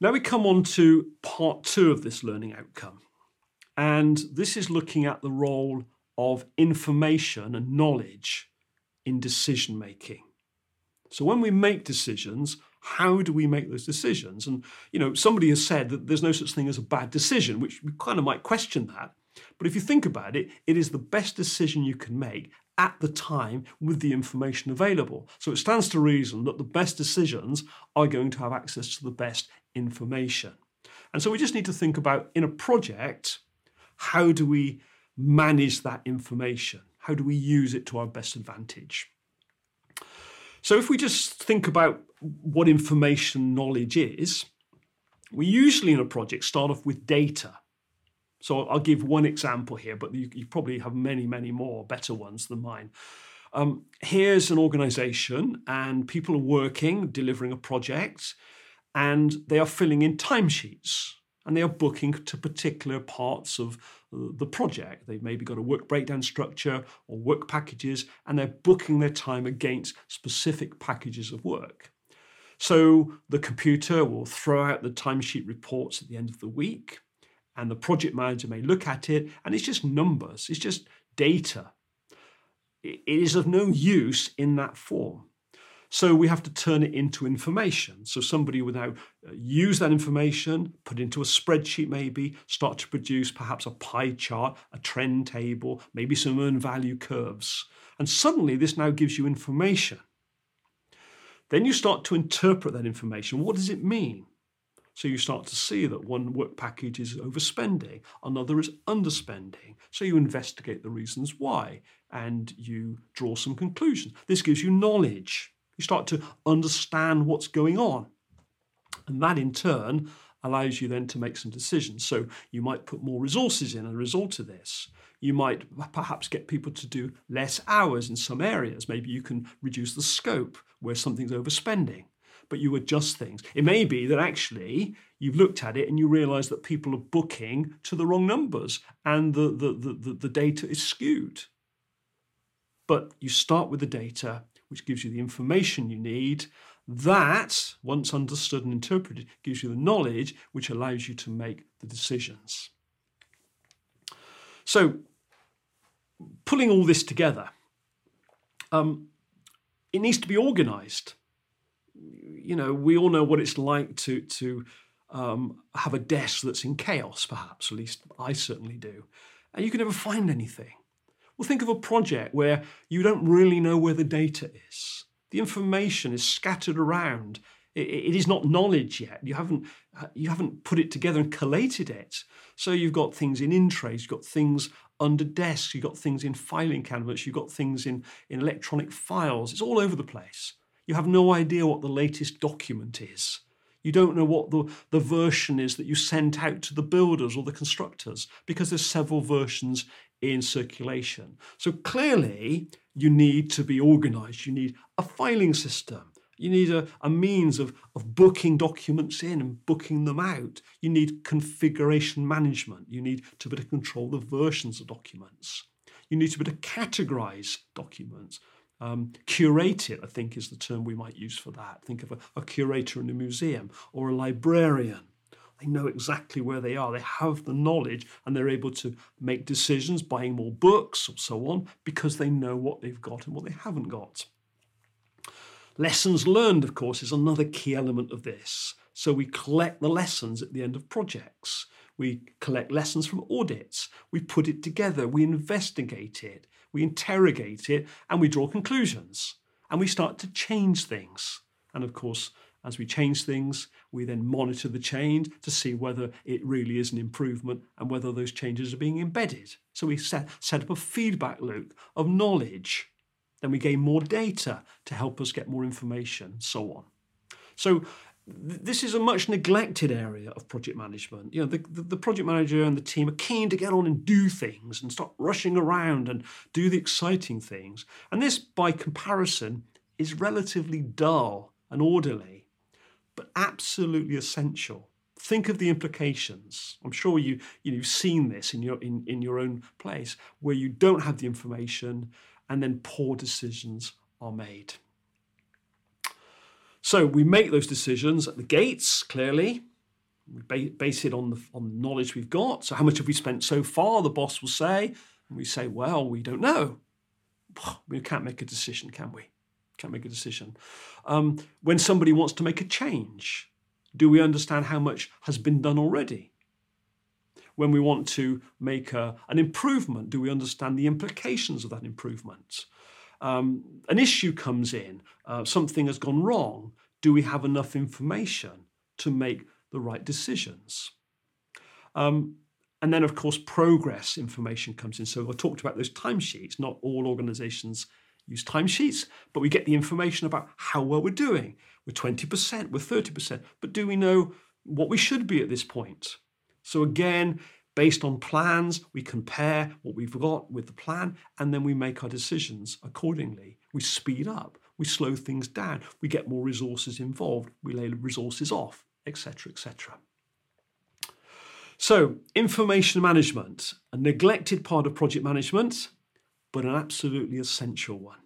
Now we come on to part two of this learning outcome. And this is looking at the role of information and knowledge in decision making. So when we make decisions, how do we make those decisions? And you know, somebody has said that there's no such thing as a bad decision, which we kind of might question that. But if you think about it, it is the best decision you can make at the time with the information available. So it stands to reason that the best decisions are going to have access to the best information. And so we just need to think about in a project, how do we manage that information? How do we use it to our best advantage? So if we just think about what information knowledge is, we usually in a project start off with data. So I'll give one example here, but you, you probably have many, many more better ones than mine. Um, here's an organization, and people are working, delivering a project, and they are filling in timesheets and they are booking to particular parts of the project. They've maybe got a work breakdown structure or work packages, and they're booking their time against specific packages of work. So the computer will throw out the timesheet reports at the end of the week, and the project manager may look at it, and it's just numbers, it's just data. It is of no use in that form. So we have to turn it into information. So somebody would now uh, use that information, put into a spreadsheet maybe, start to produce perhaps a pie chart, a trend table, maybe some earned value curves. And suddenly this now gives you information. Then you start to interpret that information. What does it mean? So you start to see that one work package is overspending, another is underspending. So you investigate the reasons why and you draw some conclusions. This gives you knowledge. You start to understand what's going on. And that in turn allows you then to make some decisions. So you might put more resources in as a result of this. You might perhaps get people to do less hours in some areas. Maybe you can reduce the scope where something's overspending, but you adjust things. It may be that actually you've looked at it and you realize that people are booking to the wrong numbers and the, the, the, the, data is skewed. But you start with the data which gives you the information you need. That, once understood and interpreted, gives you the knowledge which allows you to make the decisions. So, pulling all this together, um, it needs to be organized. You know, we all know what it's like to, to um, have a desk that's in chaos, perhaps, at least I certainly do. And you can never find anything. Well, think of a project where you don't really know where the data is. The information is scattered around. it, it is not knowledge yet. You haven't, you haven't put it together and collated it. So you've got things in in trays, you've got things under desks, you've got things in filing cabinets, you've got things in, in electronic files. It's all over the place. You have no idea what the latest document is. You don't know what the, the version is that you sent out to the builders or the constructors because there's several versions in circulation. So clearly, you need to be organized. You need a filing system. You need a, a means of, of booking documents in and booking them out. You need configuration management. You need to be able to control the versions of documents. You need to be able to categorize documents. Um, curate it, I think, is the term we might use for that. Think of a, a curator in a museum or a librarian they know exactly where they are. They have the knowledge and they're able to make decisions, buying more books or so on, because they know what they've got and what they haven't got. Lessons learned, of course, is another key element of this. So we collect the lessons at the end of projects. We collect lessons from audits. We put it together. We investigate it. We interrogate it and we draw conclusions. And we start to change things. And of course, as we change things, we then monitor the change to see whether it really is an improvement and whether those changes are being embedded. So we set, set up a feedback loop of knowledge. Then we gain more data to help us get more information, so on. So this is a much neglected area of project management. You know, the, the, the, project manager and the team are keen to get on and do things and stop rushing around and do the exciting things. And this, by comparison, is relatively dull and orderly but absolutely essential. Think of the implications. I'm sure you, you know, you've seen this in your, in, in your own place where you don't have the information and then poor decisions are made. So we make those decisions at the gates, clearly. We base it on the, on knowledge we've got. So, how much have we spent so far? The boss will say. And we say, well, we don't know. We can't make a decision, can we? Can't make a decision. Um, when somebody wants to make a change, do we understand how much has been done already? When we want to make a, an improvement, do we understand the implications of that improvement? Um, an issue comes in, uh, something has gone wrong. Do we have enough information to make the right decisions? Um, and then, of course, progress information comes in. So I talked about those timesheets. Not all organizations use timesheets, but we get the information about how well we're doing. We're 20%, we're 30%, but do we know what we should be at this point? So again, based on plans, we compare what we've got with the plan, and then we make our decisions accordingly. We speed up, we slow things down, we get more resources involved, we lay resources off, etc., etc. So, information management, a neglected part of project management, but an absolutely essential one.